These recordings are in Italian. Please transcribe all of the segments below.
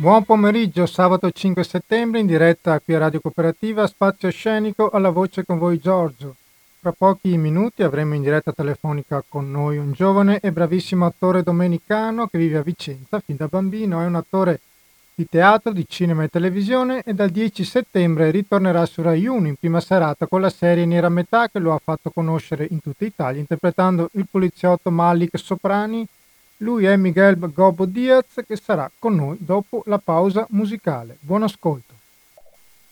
Buon pomeriggio, sabato 5 settembre in diretta qui a Radio Cooperativa, spazio scenico alla voce con voi Giorgio. Fra pochi minuti avremo in diretta telefonica con noi un giovane e bravissimo attore domenicano che vive a Vicenza fin da bambino, è un attore di teatro, di cinema e televisione e dal 10 settembre ritornerà su Rai 1 in prima serata con la serie Nera Metà che lo ha fatto conoscere in tutta Italia interpretando il poliziotto Malik Soprani lui è Miguel Gobo Diaz che sarà con noi dopo la pausa musicale. Buon ascolto.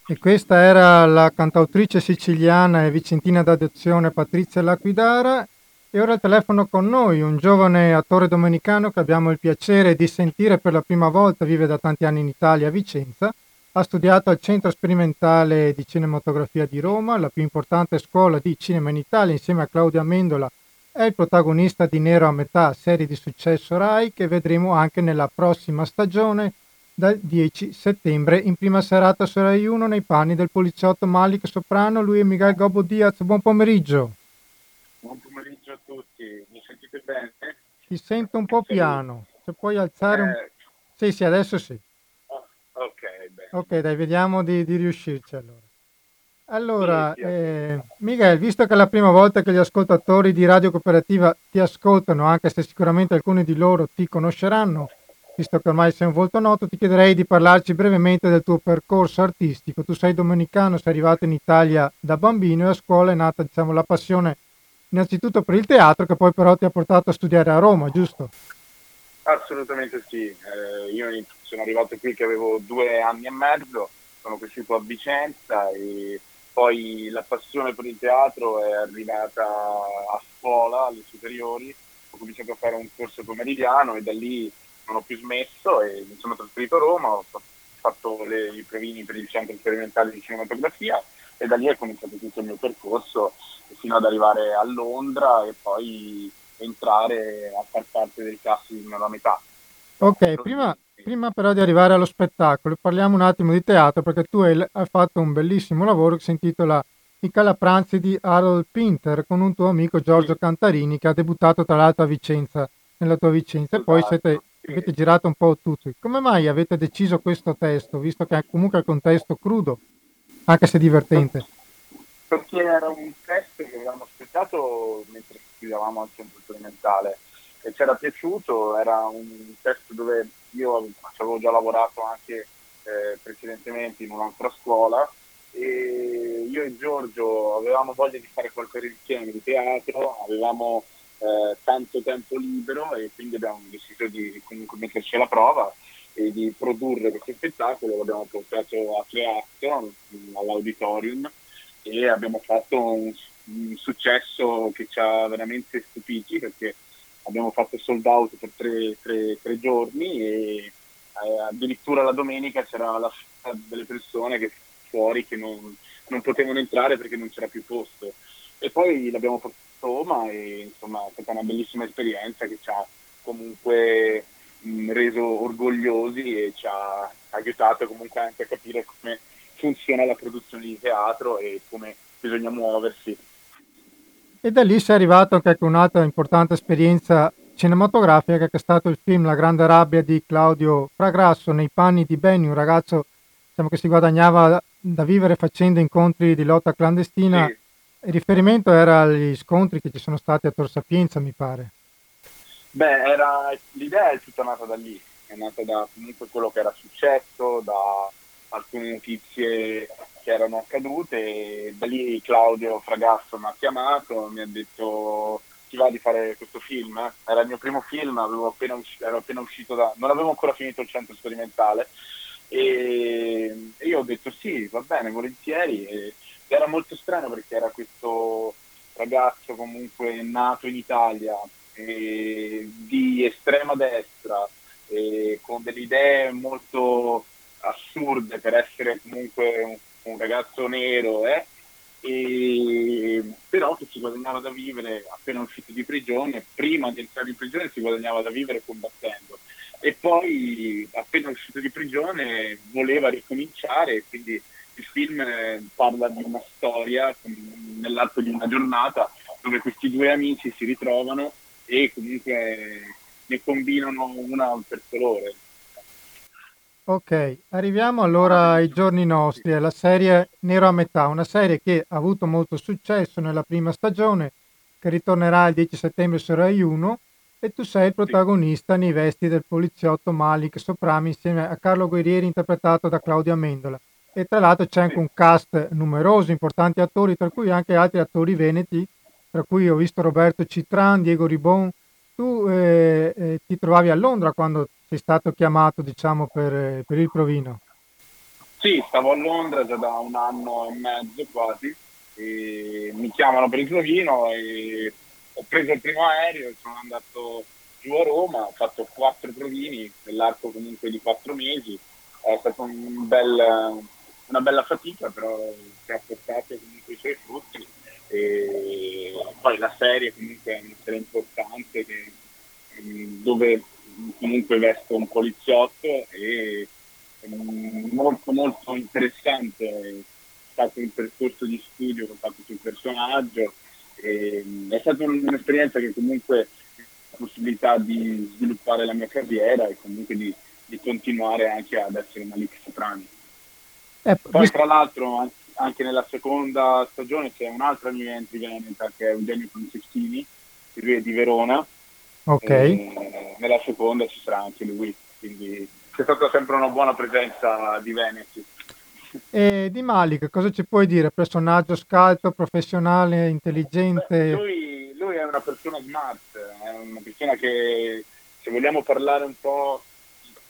E questa era la cantautrice siciliana e vicentina d'adozione Patrizia Laquidara e ora al telefono con noi un giovane attore domenicano che abbiamo il piacere di sentire per la prima volta, vive da tanti anni in Italia a Vicenza, ha studiato al Centro Sperimentale di Cinematografia di Roma, la più importante scuola di cinema in Italia, insieme a Claudia Mendola è il protagonista di Nero a metà, serie di successo Rai che vedremo anche nella prossima stagione dal 10 settembre in prima serata su Rai 1 nei panni del poliziotto Malik Soprano, lui è Miguel Gobo Diaz. Buon pomeriggio. Buon pomeriggio a tutti, mi sentite bene? Ti sento un po' piano, se puoi alzare un... Eh, Sì, sì, adesso sì. oh, ok, bene. Ok, dai, vediamo di, di riuscirci allora. Allora, eh, Miguel, visto che è la prima volta che gli ascoltatori di Radio Cooperativa ti ascoltano, anche se sicuramente alcuni di loro ti conosceranno, visto che ormai sei un volto noto, ti chiederei di parlarci brevemente del tuo percorso artistico. Tu sei domenicano, sei arrivato in Italia da bambino e a scuola è nata, diciamo, la passione innanzitutto per il teatro, che poi però ti ha portato a studiare a Roma, giusto? Assolutamente sì, Eh, io sono arrivato qui che avevo due anni e mezzo, sono cresciuto a Vicenza e poi la passione per il teatro è arrivata a scuola, alle superiori, ho cominciato a fare un corso pomeridiano e da lì non ho più smesso e mi sono trasferito a Roma, ho fa- fatto le- i provini per il centro sperimentale di cinematografia e da lì è cominciato tutto il mio percorso fino ad arrivare a Londra e poi entrare a far parte del casting nella metà. Ok, prima, prima però di arrivare allo spettacolo, parliamo un attimo di teatro perché tu hai, hai fatto un bellissimo lavoro che si intitola I calapranzi di Harold Pinter con un tuo amico Giorgio. Cantarini che ha debuttato tra l'altro a Vicenza, nella tua Vicenza e poi Esatto, siete, sì. avete girato un po' tutti. Come mai avete deciso questo testo, visto che è comunque il contesto crudo, anche se divertente? Perché era un test che avevamo aspettato mentre studiavamo al centro sperimentale ci era piaciuto, era un test dove io ci avevo già lavorato anche eh, precedentemente in un'altra scuola e io e Giorgio avevamo voglia di fare qualcosa insieme di teatro, avevamo eh, tanto tempo libero e quindi abbiamo deciso di comunque metterci alla prova e di produrre questo spettacolo, l'abbiamo portato a Creazio, all'auditorium e abbiamo fatto un, un successo che ci ha veramente stupiti perché abbiamo fatto sold out per tre, tre- tre giorni e eh, addirittura la domenica c'era la fila delle persone che fuori che non, non potevano entrare perché non c'era più posto e poi l'abbiamo portato a Roma e insomma è stata una bellissima esperienza che ci ha comunque mh, reso orgogliosi e ci ha aiutato comunque anche a capire come funziona la produzione di teatro e come bisogna muoversi. E da lì sei arrivato anche con un'altra importante esperienza cinematografica che è stato il film La grande rabbia di Claudio Fragrasso nei panni di Benny, un ragazzo diciamo, che si guadagnava da vivere facendo incontri di lotta clandestina. Sì. Il riferimento era agli scontri che ci sono stati a Tor Sapienza, mi pare. Beh, era, l'idea è tutta nata da lì, è nata da comunque quello che era successo, da alcune notizie che erano accadute e da lì Claudio Fragasso mi ha chiamato, mi ha detto ti va di fare questo film? eh?" Era il mio primo film, appena usci- ero appena uscito da... non avevo ancora finito il centro sperimentale e, e io ho detto sì, va bene, volentieri. E, era molto strano perché era questo ragazzo comunque nato in Italia di estrema destra con delle idee molto assurde per essere comunque un, un ragazzo nero eh, e, però che si guadagnava da vivere appena uscito di prigione prima di entrare in prigione si guadagnava da vivere combattendo e poi appena uscito di prigione voleva ricominciare quindi il film eh, parla di una storia nell'arco di una giornata dove questi due amici si ritrovano e comunque ne combinano una per colore. Ok, arriviamo allora ai giorni nostri, alla serie Nero a metà, una serie che ha avuto molto successo nella prima stagione, che ritornerà il 10 settembre su Rai 1 e tu sei il protagonista nei vesti del poliziotto Malik Soprami insieme a Carlo Guerrieri interpretato da Claudia Mendola. E tra l'altro c'è anche un cast numeroso, importanti attori, tra cui anche altri attori veneti, tra cui ho visto Roberto Citran, Diego Ribon. Tu eh, eh, ti trovavi a Londra quando sei stato chiamato, diciamo, per, eh, per il Provino? Sì, stavo a Londra già da un anno e mezzo quasi, e mi chiamano per il Provino e ho preso il primo aereo, sono andato giù a Roma, ho fatto quattro provini nell'arco comunque di quattro mesi, è stata un bel, una bella fatica, però che ha portato comunque i suoi frutti e poi la serie comunque è una serie importante che, mm, dove comunque vesto un poliziotto e molto molto interessante è stato il percorso di studio che ho fatto sul personaggio e, è stata un'esperienza che comunque la possibilità di sviluppare la mia carriera e comunque di, di continuare anche ad essere una Malik Soprani. Eh, Poi tra l'altro anche nella seconda stagione c'è un'altra mia entry veneta che è Eugenio Franceschini, lui è di Verona. Ok. nella seconda ci sarà anche lui, quindi c'è stata sempre una buona presenza di Veneti. E di Malik, cosa ci puoi dire? Personaggio scalto, professionale, intelligente? Beh, lui, lui, è una persona smart, è una persona che se vogliamo parlare un po'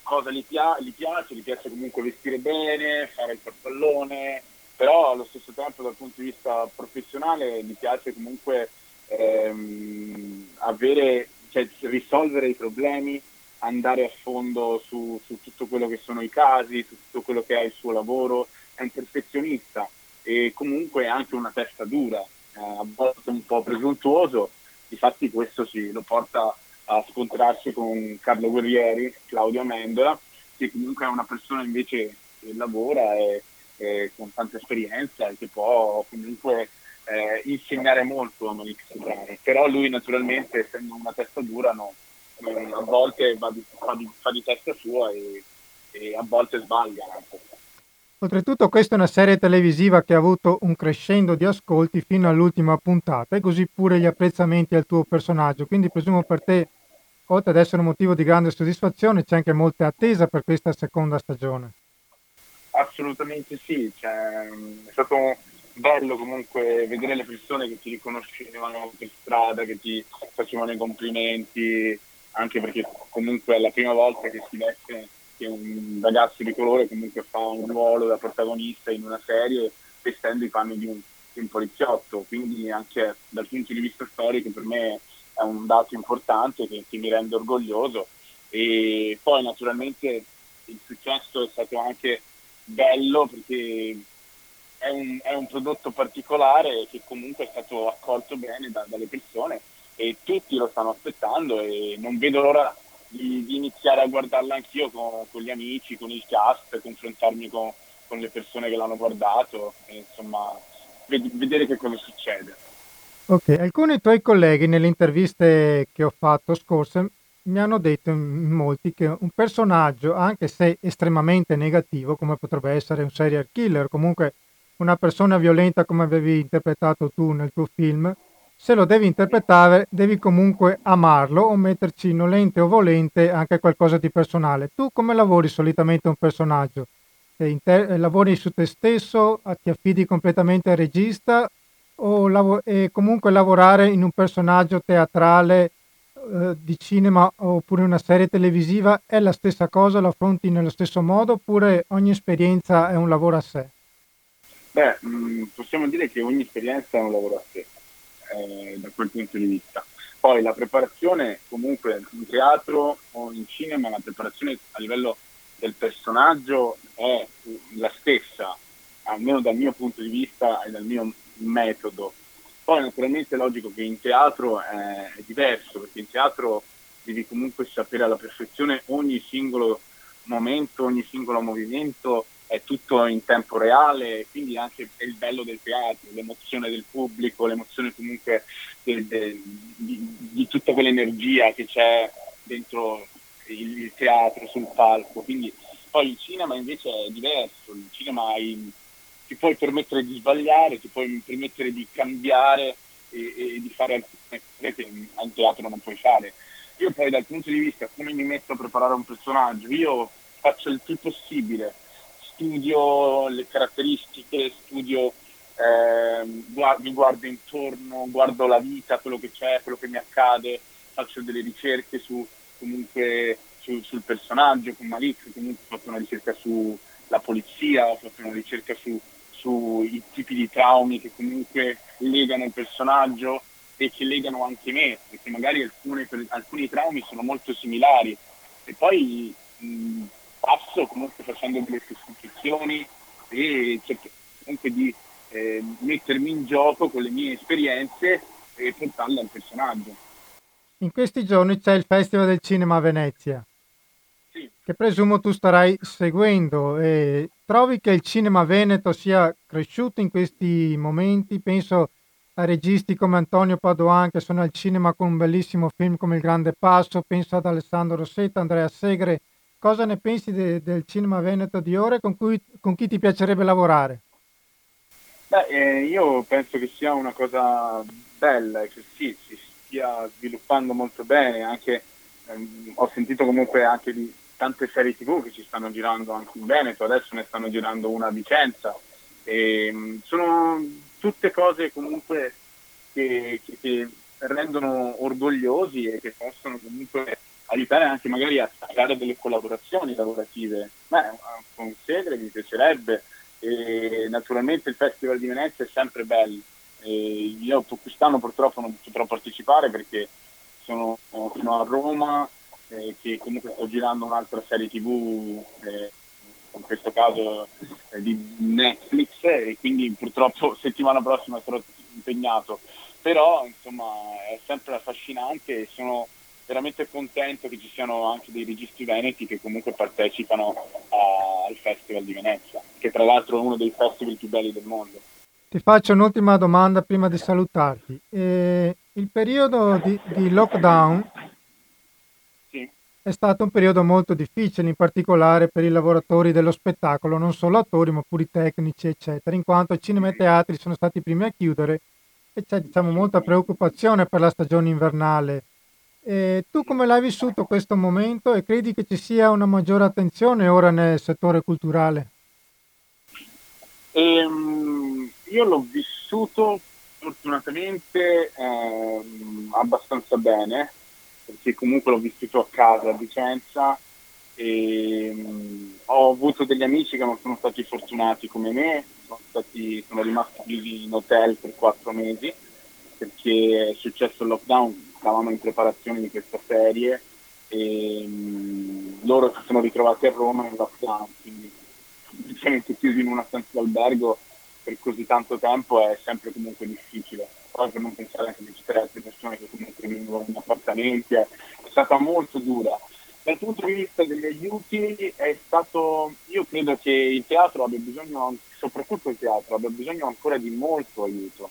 cosa gli, pia- gli piace, gli piace comunque vestire bene, fare il farfallone, però allo stesso tempo dal punto di vista professionale gli piace comunque ehm, avere, cioè, risolvere i problemi, andare a fondo su, su, tutto quello che sono i casi, su tutto quello che è il suo lavoro, è un perfezionista e comunque è anche una testa dura, eh, a volte un po' presuntuoso, infatti questo sì, lo porta a scontrarsi con Carlo Guerrieri, Claudio Amendola, che comunque è una persona invece che lavora e, e con tanta esperienza e che può comunque eh, insegnare molto a Malik Soprani, però lui naturalmente essendo una testa dura no, a volte fa di, fa di, fa di testa sua e, e, a volte sbaglia. Oltretutto questa è una serie televisiva che ha avuto un crescendo di ascolti fino all'ultima puntata e così pure gli apprezzamenti al tuo personaggio, quindi presumo per te, oltre ad essere un motivo di grande soddisfazione, c'è anche molta attesa per questa seconda stagione. Assolutamente sì, cioè, è stato bello comunque vedere le persone che ti riconoscevano per strada, che ti facevano i complimenti, anche perché comunque è la prima volta che si veste che un ragazzo di colore comunque fa un ruolo da protagonista in una serie vestendo i panni di un, di un poliziotto, quindi anche dal punto di vista storico per me è un dato importante che, che mi rende orgoglioso. E poi naturalmente il successo è stato anche bello perché è un, è un, prodotto particolare che comunque è stato accolto bene da, dalle persone e tutti lo stanno aspettando e non vedo l'ora di, di iniziare a guardarla anch'io con, con, gli amici, con il cast, confrontarmi con, con le persone che l'hanno guardato e insomma ved- vedere che cosa succede. Ok, alcuni tuoi colleghi nelle interviste che ho fatto scorse mi hanno detto in molti che un personaggio, anche se estremamente negativo, come potrebbe essere un serial killer, comunque una persona violenta come avevi interpretato tu nel tuo film, se lo devi interpretare devi comunque amarlo o metterci nolente o volente anche qualcosa di personale. Tu come lavori solitamente un personaggio? Inter- lavori su te stesso, ti affidi completamente al regista o lav- comunque lavorare in un personaggio teatrale eh, di cinema oppure una serie televisiva è la stessa cosa, lo affronti nello stesso modo oppure ogni esperienza è un lavoro a sé? Beh, mm, possiamo dire che ogni esperienza è un lavoro a sé eh, da quel punto di vista. Poi la preparazione comunque in teatro o in cinema, la preparazione a livello del personaggio è la stessa, almeno dal mio punto di vista e dal mio metodo. Poi naturalmente è logico che in teatro è, è diverso, perché in teatro devi comunque sapere alla perfezione ogni singolo momento, ogni singolo movimento, è tutto in tempo reale, quindi anche il bello del teatro, l'emozione del pubblico, l'emozione comunque de, de, di, di, tutta quell'energia che c'è dentro il, il, teatro, sul palco. Quindi poi Poi il cinema invece è diverso, il cinema hai, ti puoi permettere di sbagliare, ti puoi permettere di cambiare e, e di fare alcune cose che al teatro non puoi fare. Io poi dal punto di vista come mi metto a preparare un personaggio, io faccio il più possibile, studio le caratteristiche, studio, eh, mi guardo intorno, guardo la vita, quello che c'è, quello che mi accade, faccio delle ricerche su, comunque, su, sul personaggio, con Malik, comunque ho fatto una ricerca sulla polizia, ho fatto una ricerca su, sui tipi di traumi che comunque legano il personaggio e che legano anche me, perché magari alcune, alcuni traumi sono molto similari. E poi mh, passo comunque facendo delle sostituzioni e cerco comunque di eh, mettermi in gioco con le mie esperienze e portarle al personaggio. In questi giorni c'è il Festival del Cinema a Venezia, sì. che presumo tu starai seguendo. E trovi che il cinema veneto sia cresciuto in questi momenti? Penso a registi come Antonio Padoan che sono al cinema con un bellissimo film come Il Grande Passo, penso ad Alessandro Rossetta, Andrea Segre. Cosa ne pensi de- del cinema veneto di ora con, cui, con chi ti piacerebbe lavorare? Beh, eh, io penso che sia una cosa bella, che sì, si stia sviluppando molto bene, anche, ehm, ho sentito comunque anche di tante serie tv che ci stanno girando anche in Veneto, adesso ne stanno girando una a Vicenza, e, ehm, sono tutte cose comunque che, che, che rendono orgogliosi e che possono comunque aiutare anche magari a creare delle collaborazioni lavorative. Beh, con Segre mi piacerebbe e naturalmente il Festival di Venezia è sempre bello. E io quest'anno purtroppo non potrò partecipare perché sono fino a Roma eh, che comunque sto girando un'altra serie tv eh, in questo caso eh, di Netflix e quindi purtroppo settimana prossima sarò impegnato però insomma è sempre affascinante e sono veramente contento che ci siano anche dei registi veneti che comunque partecipano a, al Festival di Venezia, che tra l'altro è uno dei festival più belli del mondo. Ti faccio un'ultima domanda prima di salutarti. Eh, il periodo di, di lockdown. È stato un periodo molto difficile, in particolare per i lavoratori dello spettacolo, non solo attori ma pure tecnici, eccetera, in quanto cinema e teatri sono stati i primi a chiudere e c'è diciamo, molta preoccupazione per la stagione invernale eh, tu come l'hai vissuto questo momento e credi che ci sia una maggiore attenzione ora nel settore culturale? Ehm, io l'ho vissuto fortunatamente ehm, abbastanza bene, perché comunque l'ho vissuto a casa a Vicenza e ehm, ho avuto degli amici che non sono stati fortunati come me, sono, stati, sono rimasti chiusi in hotel per quattro mesi perché è successo il lockdown stavamo in preparazione di questa serie e mh, loro si sono ritrovati a Roma in lockdown, quindi semplicemente chiusi in una stanza d'albergo per così tanto tempo è sempre comunque difficile. Poi non pensare anche che ci sono altre persone che comunque vivono in appartamenti, è, stata molto dura. Dal punto di vista degli aiuti è stato, io credo che il teatro abbia bisogno, soprattutto il teatro, abbia bisogno ancora di molto aiuto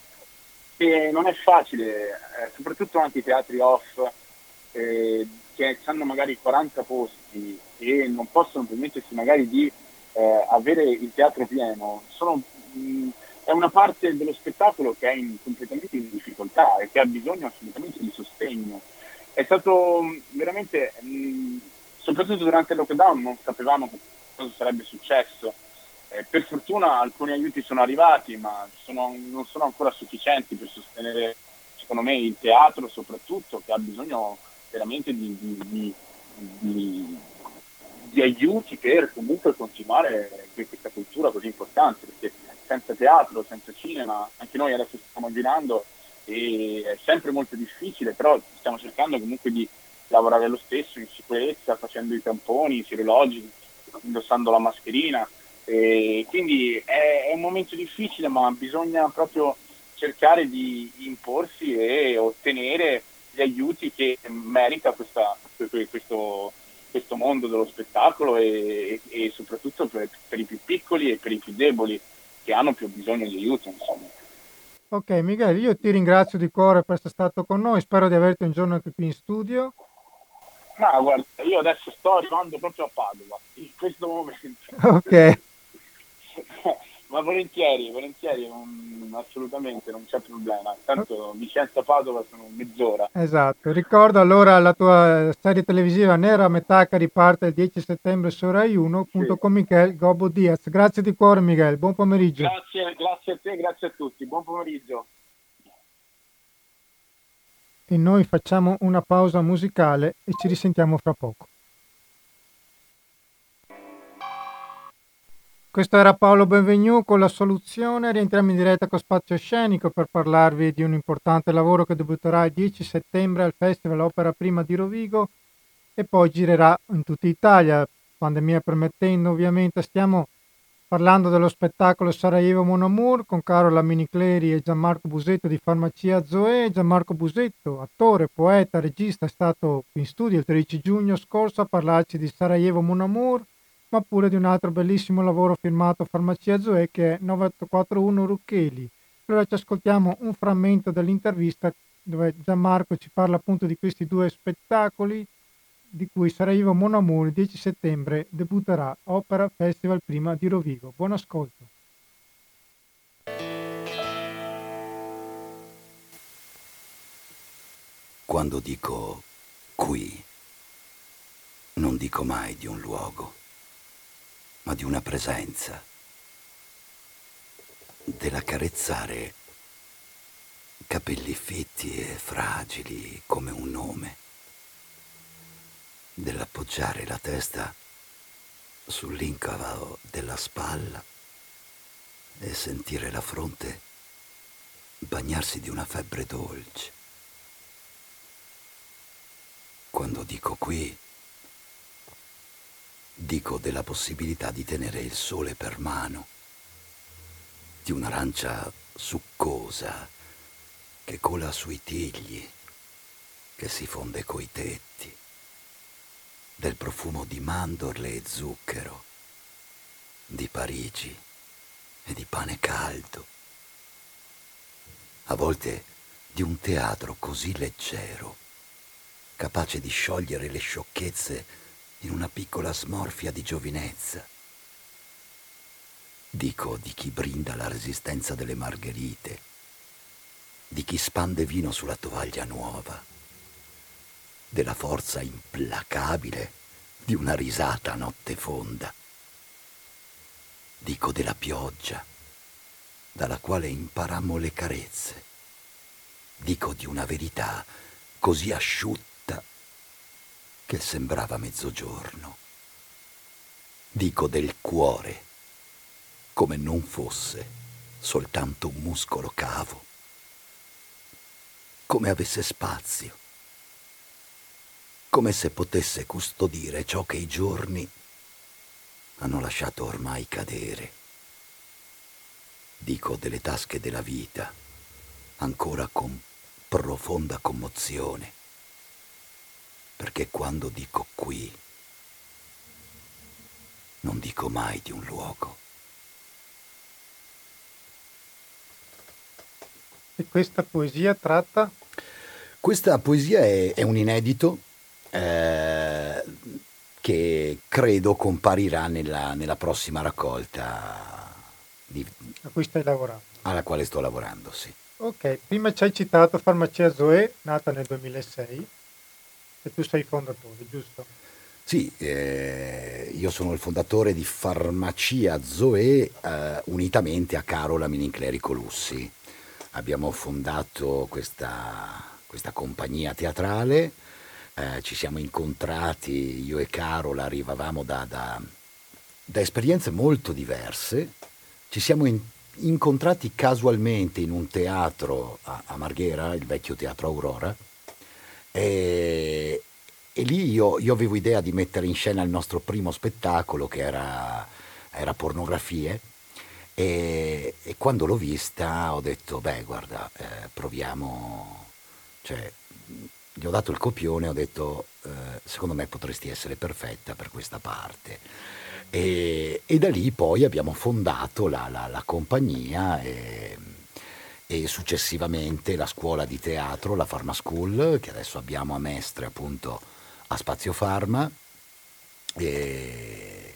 che non è facile, eh, soprattutto anche i teatri off eh, che hanno magari 40 posti e non possono permettersi magari di eh, avere il teatro pieno, sono, mh, è una parte dello spettacolo che è in, completamente in difficoltà e che ha bisogno assolutamente di sostegno. È stato veramente, mh, soprattutto durante il lockdown, non sapevamo cosa sarebbe successo eh, per fortuna alcuni aiuti sono arrivati, ma sono, non sono ancora sufficienti per sostenere, secondo me, il teatro soprattutto, che ha bisogno veramente di, di, di, di, di aiuti per comunque continuare questa cultura così importante, perché senza teatro, senza cinema, anche noi adesso stiamo girando e è sempre molto difficile, però stiamo cercando comunque di lavorare lo stesso in sicurezza, facendo i tamponi, i sierologi, indossando la mascherina. E quindi è, è, un momento difficile, ma bisogna proprio cercare di imporsi e ottenere gli aiuti che merita questa, questo, questo, mondo dello spettacolo e, e soprattutto per, per, i più piccoli e per i più deboli che hanno più bisogno di aiuto. Insomma. Ok Miguel, io ti ringrazio di cuore per essere stato con noi, spero di averti un giorno anche qui in studio. Ma guarda, io adesso sto arrivando proprio a Padova, in questo momento. Ok. Ma volentieri, volentieri, non, assolutamente, non c'è problema. Tanto Vicenza Padova sono mezz'ora. Esatto. Ricordo allora la tua serie televisiva Nera metà che riparte il 10 settembre su Rai 1, appunto Sì. con Michel Gobbo Diaz. Grazie di cuore Michel, buon pomeriggio. Grazie, grazie a te, grazie a tutti. Buon pomeriggio. E noi facciamo una pausa musicale e ci risentiamo fra poco. Questo era Paolo Benvenu con la soluzione. Rientriamo in diretta con Spazio Scenico per parlarvi di un importante lavoro che debutterà il 10 settembre al Festival Opera Prima di Rovigo e poi girerà in tutta Italia, pandemia permettendo ovviamente. Stiamo parlando dello spettacolo Sarajevo Mon Amour con Carola Minicleri e Gianmarco Busetto di Farmacia Zoe. Gianmarco Busetto, attore, poeta, regista, è stato in studio il 13 giugno scorso a parlarci di Sarajevo Mon Amour, ma pure di un altro bellissimo lavoro firmato Farmacia Zoe che è 9841 Rucchelli. Allora ci ascoltiamo un frammento dell'intervista dove Gianmarco ci parla appunto di questi due spettacoli di cui Sarajevo Mon Amour il 10 settembre debutterà Opera Festival Prima di Rovigo. Buon ascolto. Quando dico qui, non dico mai di un luogo, ma di una presenza, dell'accarezzare capelli fitti e fragili come un nome, dell'appoggiare la testa sull'incavo della spalla e sentire la fronte bagnarsi di una febbre dolce. Quando dico qui, dico della possibilità di tenere il sole per mano, di un'arancia succosa che cola sui tigli, che si fonde coi tetti, del profumo di mandorle e zucchero, di Parigi e di pane caldo, a volte di un teatro così leggero capace di sciogliere le sciocchezze in una piccola smorfia di giovinezza. Dico di chi brinda la resistenza delle margherite, di chi spande vino sulla tovaglia nuova, della forza implacabile di una risata notte fonda. Dico della pioggia, dalla quale imparammo le carezze. Dico di una verità così asciutta che sembrava mezzogiorno. Dico del cuore, come non fosse soltanto un muscolo cavo, come avesse spazio, come se potesse custodire ciò che i giorni hanno lasciato ormai cadere. Dico delle tasche della vita, ancora con profonda commozione perché quando dico qui, non dico mai di un luogo. E questa poesia tratta? Questa poesia è, è un inedito eh, che credo comparirà nella, nella prossima raccolta di- a cui stai lavorando. alla quale sto lavorando, sì. Ok, prima ci hai citato Farmacia Zoe, nata nel 2006, e tu sei fondatore, giusto? Sì, eh, io sono il fondatore di Farmacia Zoe eh, unitamente a Carola Minincleri Colussi. Abbiamo fondato questa, questa compagnia teatrale, eh, ci siamo incontrati, io e Carola arrivavamo da, da- da esperienze molto diverse, ci siamo in- incontrati casualmente in un teatro a, a Marghera, il vecchio teatro Aurora, e, e lì io, io avevo idea di mettere in scena il nostro primo spettacolo che era, era pornografie e, e quando l'ho vista ho detto, beh guarda, eh, proviamo, cioè gli ho dato il copione ho detto, eh, secondo me potresti essere perfetta per questa parte. E, e da lì poi abbiamo fondato la, la- la compagnia e, e successivamente la scuola di teatro, la Pharma School, che adesso abbiamo a Mestre appunto a Spazio Pharma. E,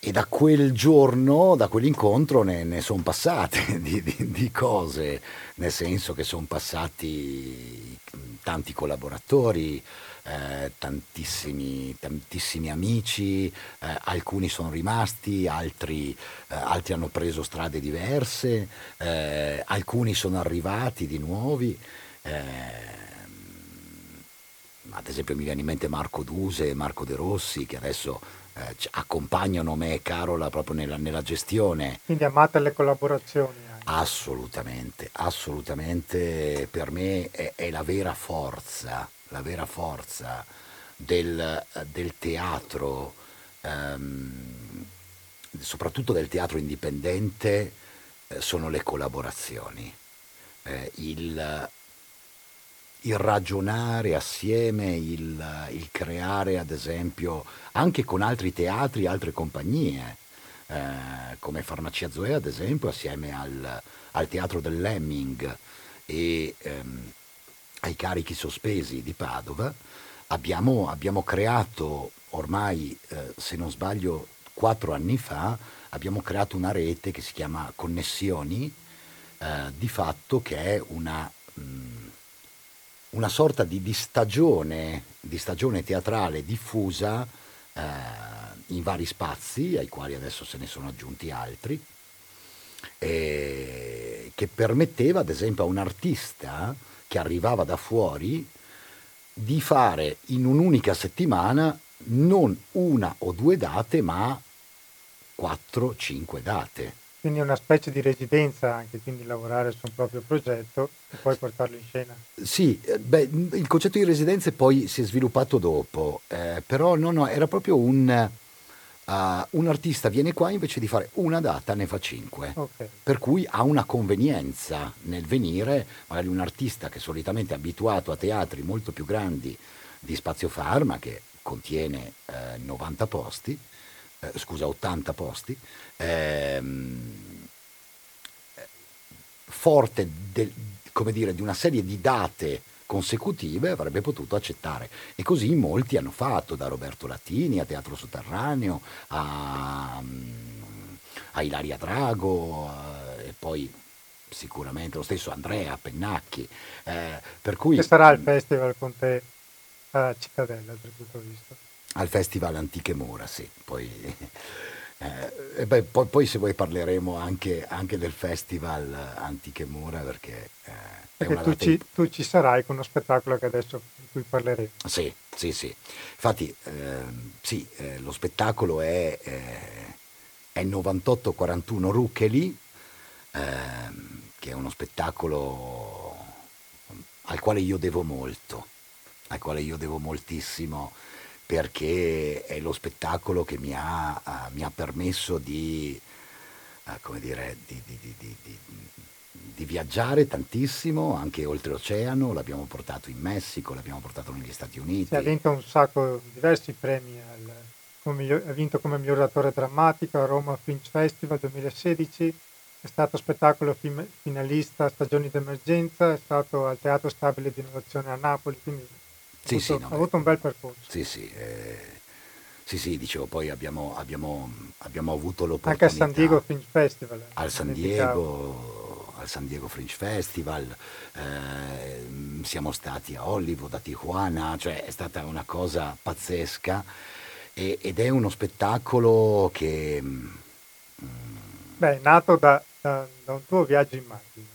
e da quel giorno, da quell'incontro ne, ne sono passate di, di, di, cose, nel senso che sono passati tanti collaboratori, eh, tantissimi, tantissimi, amici, eh, alcuni sono rimasti, altri, eh, altri, hanno preso strade diverse, eh, alcuni sono arrivati di nuovi. Eh, ad esempio mi viene in mente Marco Duse e Marco De Rossi che adesso eh, accompagnano me e Carola proprio nella, nella gestione. Quindi amate le collaborazioni? Assolutamente, assolutamente per me è, è la vera forza, la vera forza del, del teatro, ehm, soprattutto del teatro indipendente, eh, sono le collaborazioni. Eh, il, il ragionare assieme, il, il, creare ad esempio anche con altri teatri, altre compagnie, eh, come Farmacia Zoe ad esempio, assieme al, al Teatro del Lemming e ehm, ai carichi sospesi di Padova, abbiamo, abbiamo creato ormai, eh, se non sbaglio, quattro anni fa, abbiamo creato una rete che si chiama Connessioni, eh, di fatto che è una... Mh, una sorta di, di, stagione, di stagione teatrale diffusa eh, in vari spazi, ai quali adesso se ne sono aggiunti altri, eh, che permetteva ad esempio a un artista che arrivava da fuori di fare in un'unica settimana non una o due date, ma quattro, cinque date. Quindi una specie di residenza anche, quindi lavorare su un proprio progetto e poi portarlo in scena. Sì, eh, beh, il concetto di residenze poi si è sviluppato dopo, eh, però no, no, era proprio un, uh, un artista viene qua invece di fare una data ne fa cinque, okay. per cui ha una convenienza nel venire, magari un artista che solitamente è abituato a teatri molto più grandi di Spazio Farma, che contiene eh, 90 posti, eh, scusa, 80 posti, ehm, forte del, come dire, di una serie di date consecutive avrebbe potuto accettare e così molti hanno fatto da Roberto Latini a Teatro Sotterraneo a, a Ilaria Drago a, e poi sicuramente lo stesso Andrea Pennacchi eh, per cui che sarà il festival con te a Cittadella per tutto visto al Festival Antiche Mura, sì. Poi, eh, beh, poi, poi, se vuoi parleremo anche, anche, del Festival Antiche Mura perché... Eh, perché tu ci, tu ci, sarai con uno spettacolo che adesso di cui parleremo. Sì, sì, sì. Infatti, eh, sì, eh, lo spettacolo è, è 9841 Ruccheli, ehm, che è uno spettacolo al quale io devo molto, al quale io devo moltissimo perché è lo spettacolo che mi ha, uh, mi ha permesso di, uh, dire, di, di, di, viaggiare tantissimo, anche oltreoceano, l'abbiamo portato in Messico, l'abbiamo portato negli Stati Uniti. Si ha vinto un sacco, diversi premi, al, miglior, ha vinto come miglior attore drammatico a Roma Fringe Festival 2016, è stato spettacolo finalista Stagioni d'emergenza, è stato al Teatro Stabile di Innovazione a Napoli, quindi sì, avuto, sì, no, ha avuto un bel percorso. Sì, sì, eh, sì, sì, dicevo, poi abbiamo, abbiamo, abbiamo avuto l'opportunità... Anche a San Diego Fringe Festival. Al San Diego, al San Diego Fringe Festival, eh, siamo stati a Hollywood, a Tijuana, cioè è stata una cosa pazzesca e, ed è uno spettacolo che... Mm, Beh, è nato da, da, da un tuo viaggio in macchina.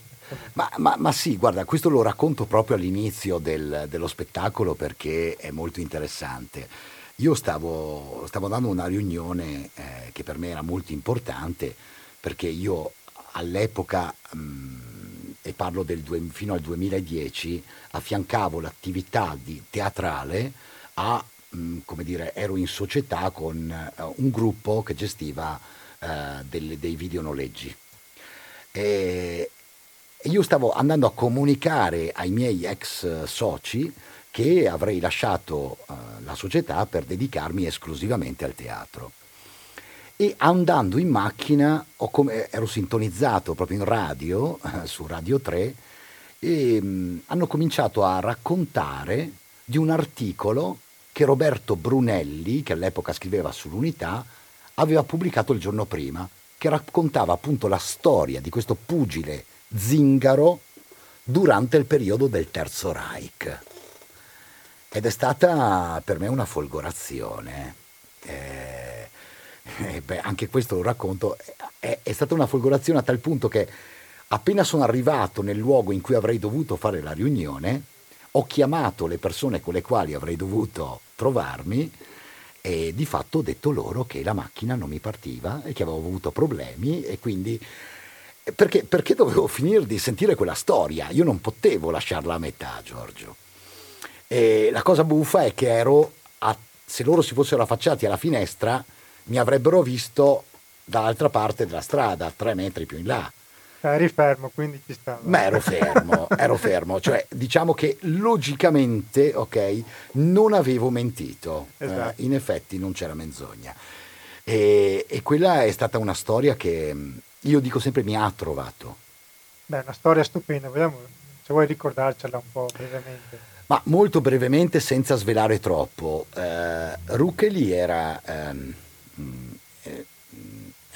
Ma, ma, ma, sì, guarda, questo lo racconto proprio all'inizio del, dello spettacolo perché è molto interessante. Io stavo, stavo dando una riunione eh, che per me era molto importante perché io all'epoca, mh, mm, e parlo due, fino al 2010, affiancavo l'attività di teatrale a, mh, mm, come dire, ero in società con uh, un gruppo che gestiva uh, delle, dei videonoleggi. E, io stavo andando a comunicare ai miei ex soci che avrei lasciato uh, la società per dedicarmi esclusivamente al teatro. E andando in macchina come, ero sintonizzato proprio in radio, uh, su Radio 3, e um, hanno cominciato a raccontare di un articolo che Roberto Brunelli, che all'epoca scriveva sull'Unità, aveva pubblicato il giorno prima, che raccontava appunto la storia di questo pugile zingaro durante il periodo del Terzo Reich. Ed è stata per me una folgorazione. Eh, eh, beh, anche questo lo racconto. È, è stata una folgorazione a tal punto che appena sono arrivato nel luogo in cui avrei dovuto fare la riunione, ho chiamato le persone con le quali avrei dovuto trovarmi e di fatto ho detto loro che la macchina non mi partiva e che avevo avuto problemi e quindi perché, perché dovevo finire di sentire quella storia, io non potevo lasciarla a metà Giorgio. E la cosa buffa è che ero, a, se loro si fossero affacciati alla finestra, mi avrebbero visto dall'altra parte della strada, tre metri più in là. Eri fermo, quindi ci stavo. Ma ero fermo, ero fermo, cioè diciamo che logicamente, ok, non avevo mentito, eh, esatto. eh, in effetti non c'era menzogna. E, e, quella è stata una storia che io dico sempre mi ha trovato. Beh, una storia stupenda, vediamo se vuoi ricordarcela un po' brevemente. Ma molto brevemente, senza svelare troppo, eh, Ruccoli era... Ehm, eh,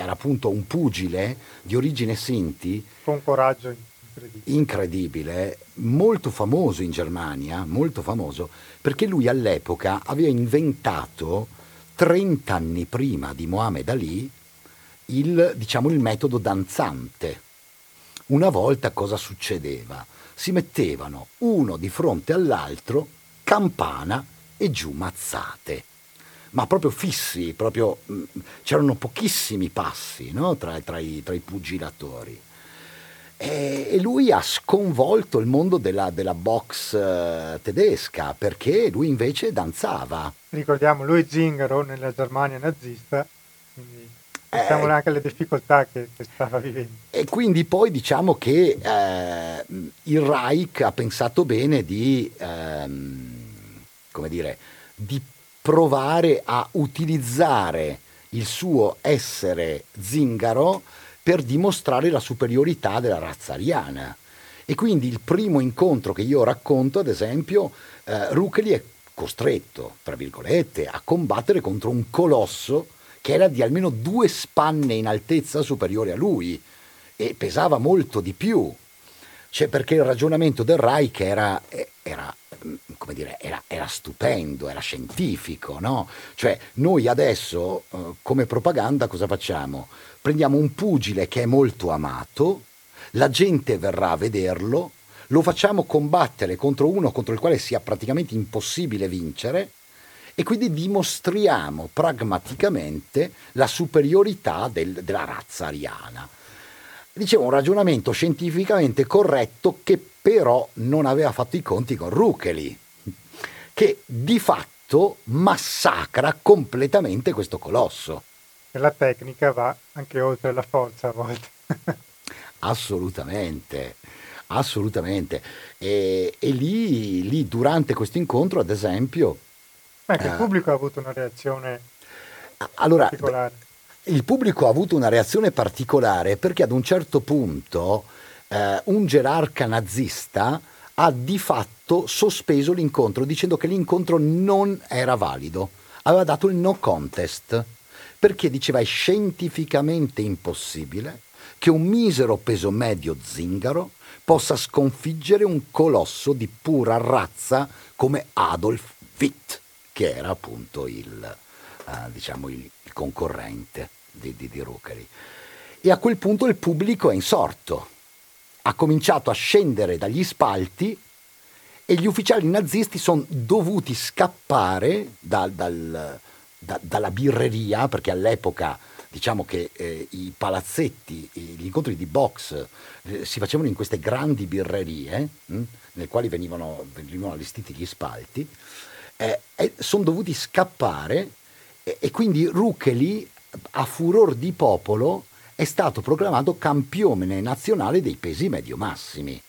era appunto un pugile di origine Sinti. Con coraggio incredibile. incredibile. molto famoso in Germania, molto famoso, perché lui all'epoca aveva inventato, 30 anni prima di Mohamed Ali, il, diciamo, il metodo danzante. Una volta cosa succedeva? Si mettevano uno di fronte all'altro, campana e giù mazzate ma proprio fissi, proprio, mm, c'erano pochissimi passi no? tra, tra, i, tra, i, pugilatori. E, e, lui ha sconvolto il mondo della, della box uh, tedesca perché lui invece danzava. Ricordiamo, lui Zingaro nella Germania nazista, quindi pensiamo eh, anche alle difficoltà che, che, stava vivendo. E quindi poi diciamo che eh, il Reich ha pensato bene di, ehm, come dire, di provare a utilizzare il suo essere zingaro per dimostrare la superiorità della razza ariana. E quindi il primo incontro che io racconto, ad esempio, eh, Rucheli è costretto, tra virgolette, a combattere contro un colosso che era di almeno due spanne in altezza superiore a lui e pesava molto di più. Cioè perché il ragionamento del Reich era, era come dire, era, era, stupendo, era scientifico, no? Cioè noi adesso eh, come propaganda cosa facciamo? Prendiamo un pugile che è molto amato, la gente verrà a vederlo, lo facciamo combattere contro uno contro il quale sia praticamente impossibile vincere e quindi dimostriamo pragmaticamente la superiorità del, della razza ariana. Dicevo, un ragionamento scientificamente corretto che però non aveva fatto i conti con Rucheli, che di fatto massacra completamente questo colosso. E la tecnica va anche oltre la forza a volte. assolutamente, assolutamente. E, e lì, lì, durante questo incontro, ad esempio... Ma anche il eh, pubblico ha avuto una reazione allora, particolare. Il pubblico ha avuto una reazione particolare perché ad un certo punto eh, un gerarca nazista ha di fatto sospeso l'incontro dicendo che l'incontro non era valido. Aveva dato il no contest perché diceva è scientificamente impossibile che un misero peso medio zingaro possa sconfiggere un colosso di pura razza come Adolf Witt, che era appunto il, uh, diciamo il concorrente di, di, di Rucari. E a quel punto il pubblico è insorto ha cominciato a scendere dagli spalti e gli ufficiali nazisti sono dovuti scappare da, dal, da, dalla birreria perché all'epoca diciamo che eh, i palazzetti, gli incontri di box eh, si facevano in queste grandi birrerie mh, hm, nelle quali venivano, venivano, allestiti gli spalti eh, sono dovuti scappare e, e quindi Rucheli a furor di popolo è stato proclamato campione nazionale dei pesi medio-massimi.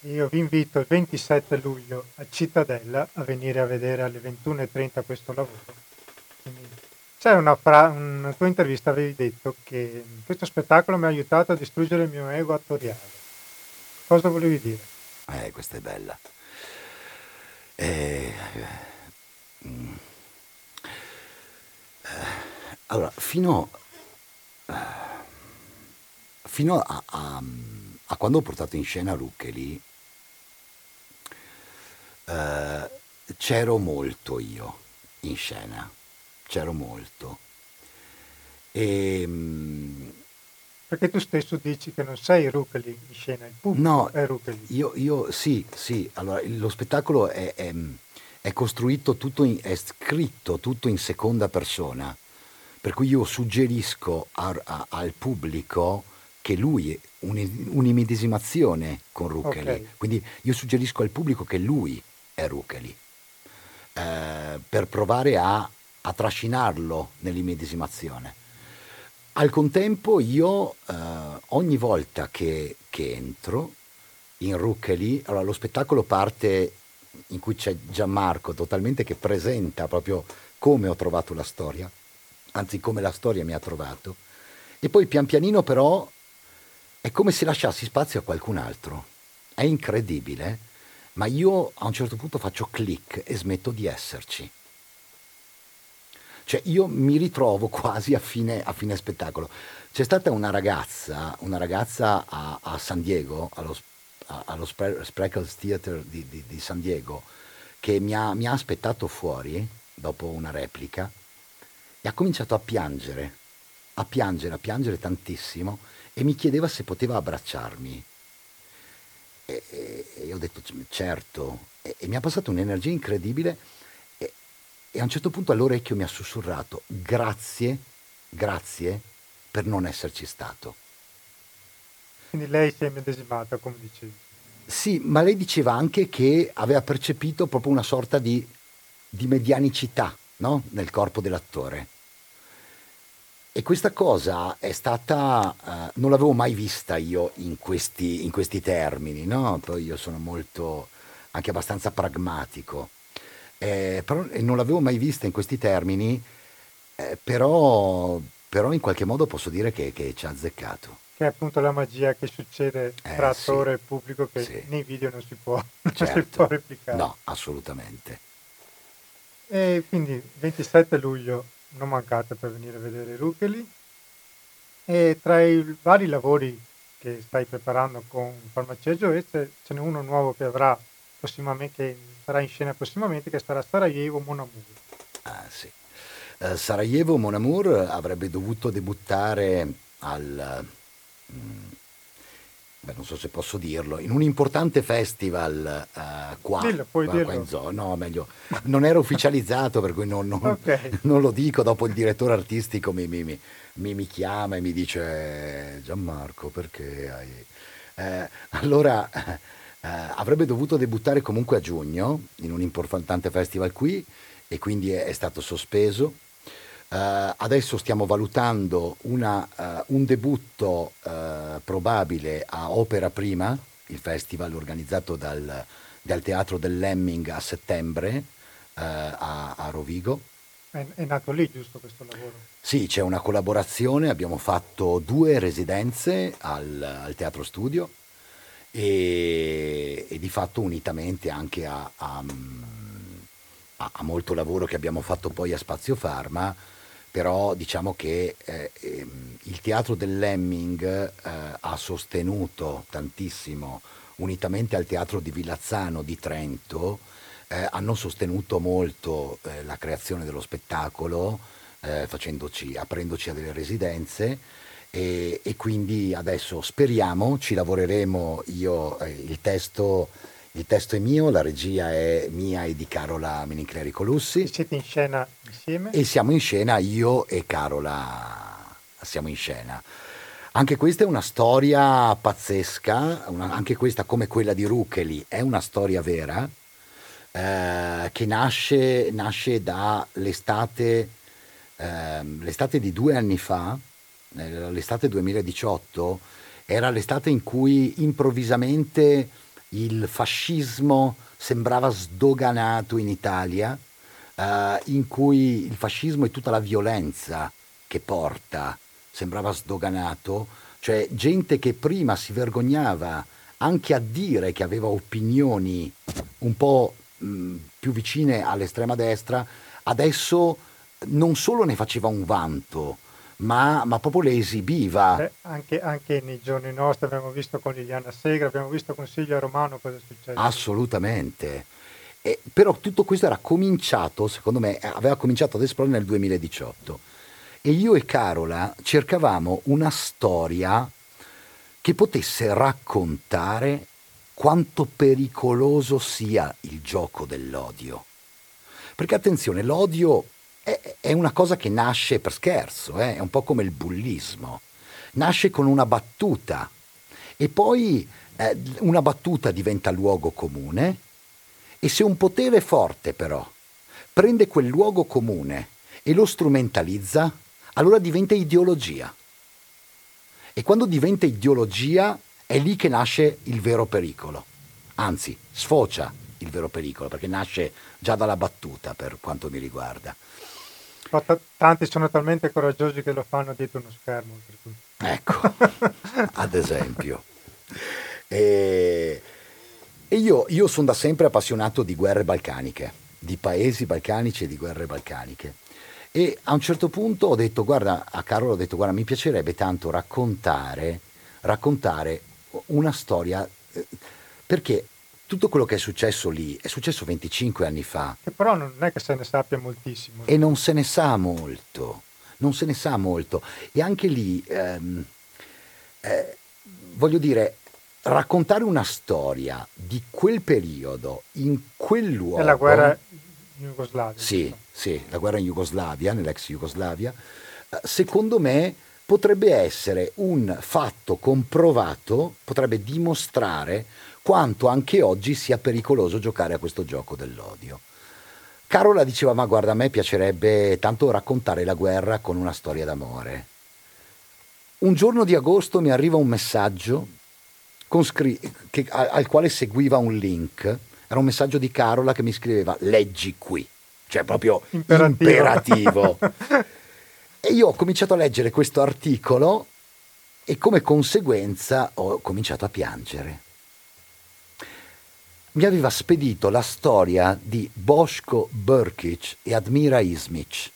Io vi invito il 27 luglio a Cittadella a venire a vedere alle 21.30 questo lavoro. C'è una, fra- una tua intervista, avevi detto che questo spettacolo mi ha aiutato a distruggere il mio ego attoriale. Cosa volevi dire? Eh, questa è bella. Eh, mm, eh, allora, fino, eh, fino a, a, a, quando ho portato in scena Ruccheli, eh, c'ero molto io in scena, c'ero molto. E, ehm, perché tu stesso dici che non sei Ruccheli in scena, il pubblico no, è Ruccheli. Io, io sì, sì, allora lo spettacolo è, è, è costruito tutto, in, è scritto tutto in seconda persona, per cui io suggerisco a, a, al pubblico che lui è un'immedesimazione con Ruccheli, okay. quindi io suggerisco al pubblico che lui è Ruccheli, eh, per provare a, a trascinarlo nell'immedesimazione. Al contempo io eh, ogni volta che, che, entro in Ruccheli, allora lo spettacolo parte in cui c'è Gianmarco totalmente che presenta proprio come ho trovato la storia, anzi come la storia mi ha trovato, e poi pian pianino però è come se lasciassi spazio a qualcun altro. È incredibile, ma io a un certo punto faccio click e smetto di esserci. Cioè io mi ritrovo quasi a fine, a fine spettacolo. C'è stata una ragazza, una ragazza a, a San Diego, allo, allo Spreckles Theater di, di, di, San Diego, che mi ha, mi ha aspettato fuori dopo una replica e ha cominciato a piangere, a piangere, a piangere tantissimo e mi chiedeva se poteva abbracciarmi. E, e, e ho detto certo, e, e mi ha passato un'energia incredibile e a un certo punto all'orecchio mi ha sussurrato grazie, grazie per non esserci stato. Quindi lei si è medesimata, come dicevi. Sì, ma lei diceva anche che aveva percepito proprio una sorta di, di medianicità no? nel corpo dell'attore. E questa cosa è stata, uh, non l'avevo mai vista io in questi, in questi termini, no? Poi io sono molto, anche abbastanza pragmatico eh, però, non l'avevo mai vista in questi termini, eh, però, però, in qualche modo posso dire che, che, ci ha azzeccato. Che è appunto la magia che succede eh, tra attore sì, e pubblico che sì. nei video non si può, certo. non si può replicare. No, assolutamente. E quindi 27 luglio non mancate per venire a vedere Rucheli. E tra i vari lavori che stai preparando con Farmacia Gioè ce n'è uno nuovo che avrà prossimamente, sarà in scena prossimamente, che sarà Sarajevo Mon Amour. Ah sì. Uh, Sarajevo Mon Amour avrebbe dovuto debuttare al... Mm, beh, non so se posso dirlo, in un importante festival uh, qua, dillo, qua, qua, in zona. No, meglio, non era ufficializzato, per cui non, non, okay. non, lo dico. Dopo il direttore artistico mi, mi, mi, mi chiama e mi dice Gianmarco, perché hai... Eh, allora eh, avrebbe dovuto debuttare comunque a giugno in un importante festival qui e quindi è, è stato sospeso. Uh, adesso stiamo valutando una, uh, un debutto uh, probabile a Opera Prima, il festival organizzato dal, dal Teatro del Lemming a settembre a, a, Rovigo. È, è, nato lì giusto questo lavoro? Sì, c'è una collaborazione, abbiamo fatto due residenze al, al Teatro Studio e, e di fatto unitamente anche a, a, a, molto lavoro che abbiamo fatto poi a Spazio Pharma, però diciamo che eh, ehm, il teatro del Lemming eh, ha sostenuto tantissimo, unitamente al teatro di Villazzano di Trento, eh, hanno sostenuto molto eh, la creazione dello spettacolo, eh, aprendoci a delle residenze. E, e, quindi adesso speriamo, ci lavoreremo, io, eh, il, testo, il, testo, è mio, la regia è mia e di Carola Menincleri Colussi. E siete in scena insieme? E siamo in scena, io e Carola siamo in scena. Anche questa è una storia pazzesca, una, anche questa come quella di Rucheli è una storia vera eh, che nasce, nasce dall'estate eh, l'estate di due anni fa, l'estate 2018 era l'estate in cui improvvisamente il fascismo sembrava sdoganato in Italia, eh, in cui il fascismo e tutta la violenza che porta sembrava sdoganato, cioè gente che prima si vergognava anche a dire che aveva opinioni un po' mh, più vicine all'estrema destra, adesso non solo ne faceva un vanto, ma, ma proprio le esibiva. Beh, anche, anche, nei giorni nostri abbiamo visto con Liliana Segra, abbiamo visto con Silvia Romano cosa è successo. Assolutamente. E, però tutto questo era cominciato, secondo me, aveva cominciato ad esplodere nel 2018. E io e Carola cercavamo una storia che potesse raccontare quanto pericoloso sia il gioco dell'odio. Perché attenzione, l'odio è, è una cosa che nasce per scherzo, eh? è un po' come il bullismo. Nasce con una battuta e poi eh, una battuta diventa luogo comune e se un potere forte però prende quel luogo comune e lo strumentalizza, allora diventa ideologia. E quando diventa ideologia è lì che nasce il vero pericolo. Anzi, sfocia il vero pericolo, perché nasce già dalla battuta per quanto mi riguarda. T- tanti sono talmente coraggiosi che lo fanno dietro uno schermo. Ecco, ad esempio. E, e io, io sono da sempre appassionato di guerre balcaniche, di paesi balcanici e di guerre balcaniche. E a un certo punto ho detto, guarda, a Carlo ho detto, guarda, mi piacerebbe tanto raccontare, raccontare una storia, eh, perché tutto quello che è successo lì è successo 25 anni fa. Che però non è che se ne sappia moltissimo. E non se ne sa molto, non se ne sa molto. E anche lì, ehm, eh, voglio dire, raccontare una storia di quel periodo, in quel luogo... È la guerra in Jugoslavia. Sì, sì, la guerra in Jugoslavia, nell'ex Jugoslavia. Eh, secondo me potrebbe essere un fatto comprovato, potrebbe dimostrare quanto anche oggi sia pericoloso giocare a questo gioco dell'odio. Carola diceva, ma guarda, a me piacerebbe tanto raccontare la guerra con una storia d'amore. Un giorno di agosto mi arriva un messaggio scri- che, al quale seguiva un link. Era un messaggio di Carola che mi scriveva, leggi qui. Cioè proprio imperativo. imperativo. e io ho cominciato a leggere questo articolo e come conseguenza ho cominciato a piangere mi aveva spedito la storia di Boško Brkic e Admira Ismic.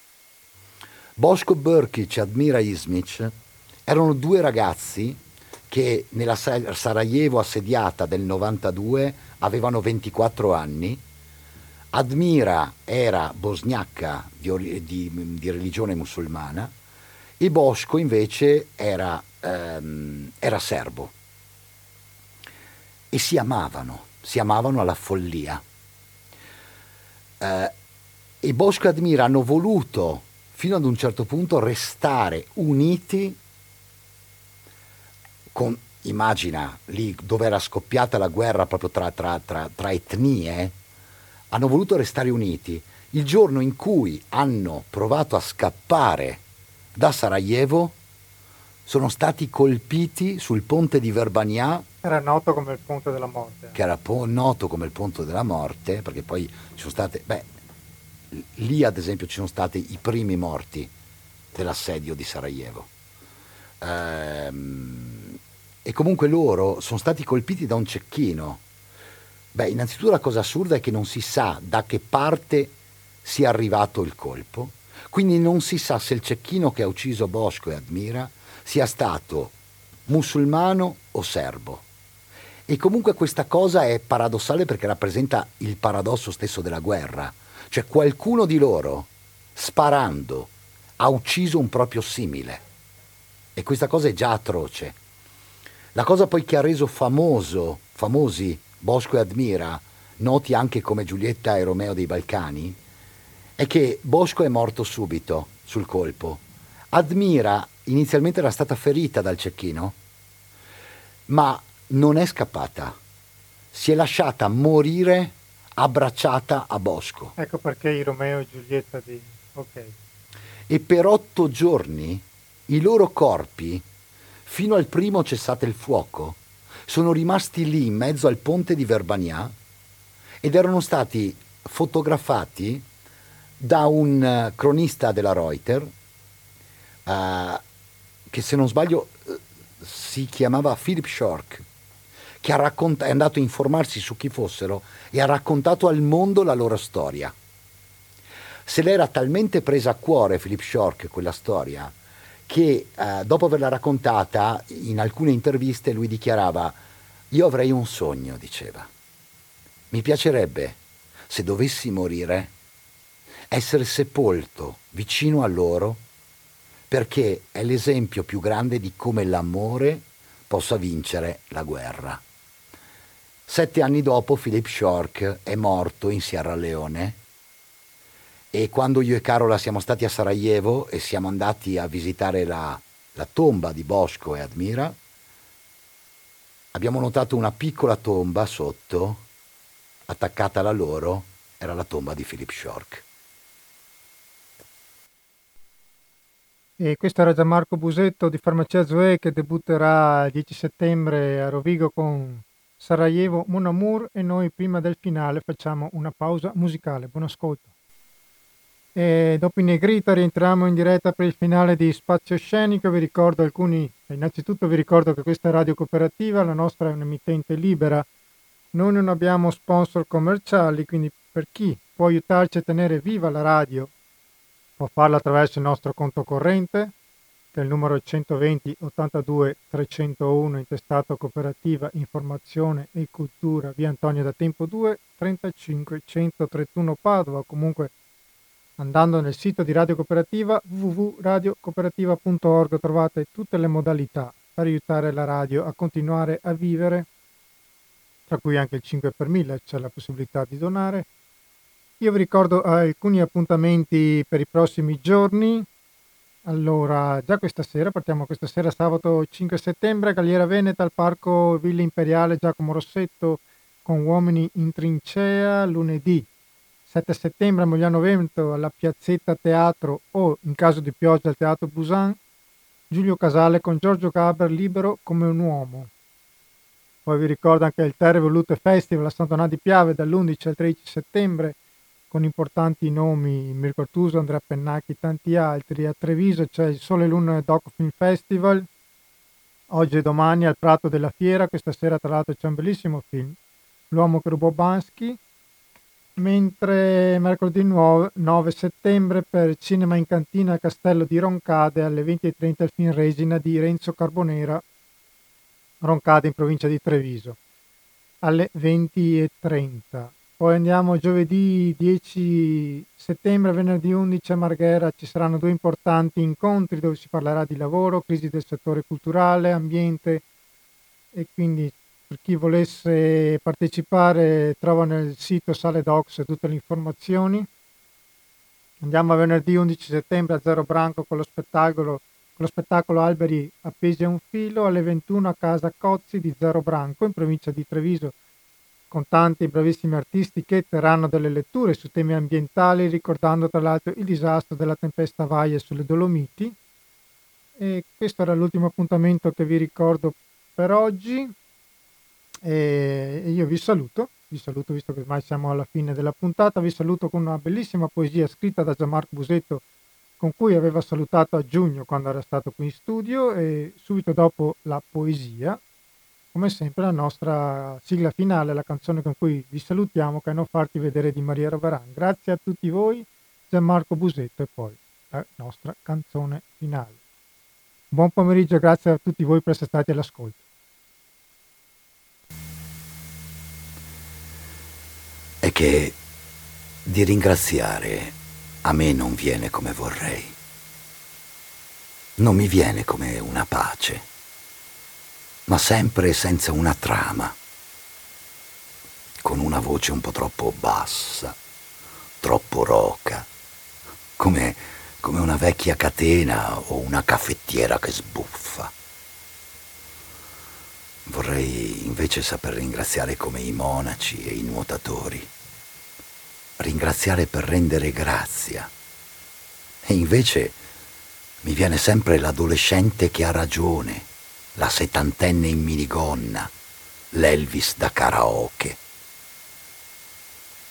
Boško Brkic e Admira Ismic erano due ragazzi che nella Sarajevo assediata del 92 avevano 24 anni. Admira era bosgnacca di, di, di religione musulmana e Bosco invece era, ehm, era serbo. E si amavano si amavano alla follia. Eh, e Bosco e Admira hanno voluto, fino ad un certo punto, restare uniti con, immagina, lì dove era scoppiata la guerra proprio tra, tra, tra, tra etnie, hanno voluto restare uniti. Il giorno in cui hanno provato a scappare da Sarajevo, sono stati colpiti sul ponte di Verbania. Era noto come il ponte della morte. Che era po- noto come il ponte della morte, perché poi ci sono state, beh, lì ad esempio ci sono stati i primi morti dell'assedio di Sarajevo. Ehm, e comunque loro sono stati colpiti da un cecchino. Beh, innanzitutto la cosa assurda è che non si sa da che parte sia arrivato il colpo, quindi non si sa se il cecchino che ha ucciso Bosco e Admira sia stato musulmano o serbo. E comunque questa cosa è paradossale perché rappresenta il paradosso stesso della guerra. Cioè qualcuno di loro, sparando, ha ucciso un proprio simile. E questa cosa è già atroce. La cosa poi che ha reso famoso, famosi Bosco e Admira, noti anche come Giulietta e Romeo dei Balcani, è che Bosco è morto subito sul colpo. Admira inizialmente era stata ferita dal cecchino, ma non è scappata. Si è lasciata morire abbracciata a Bosco. Ecco perché i Romeo e Giulietta di... Ok. E per otto giorni i loro corpi, fino al primo cessate il fuoco, sono rimasti lì in mezzo al ponte di Verbania ed erano stati fotografati da un eh, cronista della Reuters uh, che se non sbaglio eh, si chiamava Philip Shork, che raccont- è andato a informarsi su chi fossero e ha raccontato al mondo la loro storia. Se l'era talmente presa a cuore Philip Shork quella storia che eh, dopo averla raccontata in alcune interviste lui dichiarava io avrei un sogno, diceva. Mi piacerebbe, se dovessi morire, essere sepolto vicino a loro perché è l'esempio più grande di come l'amore possa vincere la guerra. Sette anni dopo Philip Shork è morto in Sierra Leone e quando io e Carola siamo stati a Sarajevo e siamo andati a visitare la, la tomba di Bosco e Admira, abbiamo notato una piccola tomba sotto, attaccata alla loro, era la tomba di Philip Shork. E questo era Gianmarco Busetto di Farmacia Zoe che debutterà il 10 settembre a Rovigo con Sarajevo Mon Amour e noi prima del finale facciamo una pausa musicale. Buon ascolto. E dopo i Negrita rientriamo in diretta per il finale di Spazio Scenico. Vi ricordo alcuni, innanzitutto vi ricordo che questa è Radio Cooperativa, la nostra è un'emittente libera. Noi non abbiamo sponsor commerciali, quindi per chi può aiutarci a tenere viva la radio può farlo attraverso il nostro conto corrente il numero 120 82 301 intestato cooperativa informazione e cultura via Antonio da Tempo 2 35 131 Padova. Comunque andando nel sito di Radio Cooperativa www.radiocooperativa.org trovate tutte le modalità per aiutare la radio a continuare a vivere. Tra cui anche il 5 per 1000 c'è la possibilità di donare. Io vi ricordo alcuni appuntamenti per i prossimi giorni allora, già questa sera, partiamo questa sera, sabato 5 settembre, Galliera Veneta al Parco Villa Imperiale Giacomo Rossetto con Uomini in Trincea, lunedì 7 settembre a Mogliano Vento alla Piazzetta Teatro o, in caso di pioggia, al Teatro Busan, Giulio Casale con Giorgio Gaber libero come un uomo. Poi vi ricordo anche il Terre Volute Festival a Sant'Anà di Piave dall'11 al 13 settembre con importanti nomi, Mirko Tuso, Andrea Pennacchi e tanti altri. A Treviso c'è il Sole Luna Doc Film Festival, oggi e domani al Prato della Fiera, questa sera tra l'altro c'è un bellissimo film, L'uomo che rubò Bansky, mentre mercoledì 9, 9 settembre per Cinema in Cantina a Castello di Roncade alle 20.30 il film Resina di Renzo Carbonera, Roncade in provincia di Treviso, alle 20.30. Poi andiamo giovedì 10 settembre, venerdì 11 a Marghera. Ci saranno due importanti incontri dove si parlerà di lavoro, crisi del settore culturale, ambiente. E quindi per chi volesse partecipare trova nel sito Sale Docs tutte le informazioni. Andiamo a venerdì 11 settembre a Zero Branco con lo spettacolo, con lo spettacolo Alberi appesi a un filo alle 21 a casa Cozzi di Zero Branco in provincia di Treviso con tanti bravissimi artisti che terranno delle letture su temi ambientali, ricordando tra l'altro il disastro della tempesta Valle sulle Dolomiti. E questo era l'ultimo appuntamento che vi ricordo per oggi. E io vi saluto, vi saluto visto che ormai siamo alla fine della puntata, vi saluto con una bellissima poesia scritta da Gianmarco Busetto con cui aveva salutato a giugno quando era stato qui in studio e subito dopo la poesia come sempre la nostra sigla finale, la canzone con cui vi salutiamo, che è Non farti vedere di Maria Roveran. Grazie a tutti voi, Gianmarco Busetto e poi la nostra canzone finale. Buon pomeriggio, grazie a tutti voi per essere stati all'ascolto. È che di ringraziare a me non viene come vorrei. Non mi viene come una pace ma sempre senza una trama, con una voce un po' troppo bassa, troppo roca, come, come una vecchia catena o una caffettiera che sbuffa. Vorrei invece saper ringraziare come i monaci e i nuotatori, ringraziare per rendere grazia. E invece mi viene sempre l'adolescente che ha ragione la settantenne in minigonna, l'Elvis da karaoke.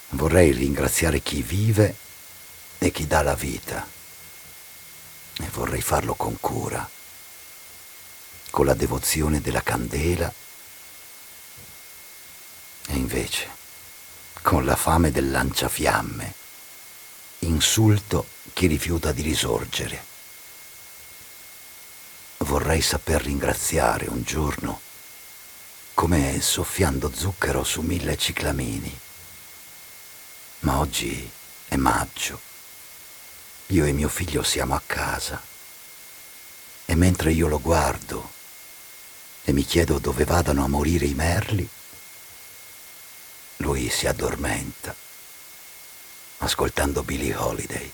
Vorrei ringraziare chi vive e chi dà la vita. E vorrei farlo con cura, con la devozione della candela E invece, con la fame del lanciafiamme, insulto chi rifiuta di risorgere. Vorrei saper ringraziare un giorno come soffiando zucchero su mille ciclamini. Ma oggi è maggio. Io e mio figlio siamo a casa. E mentre io lo guardo e mi chiedo dove vadano a morire i merli, lui si addormenta ascoltando Billie Holiday.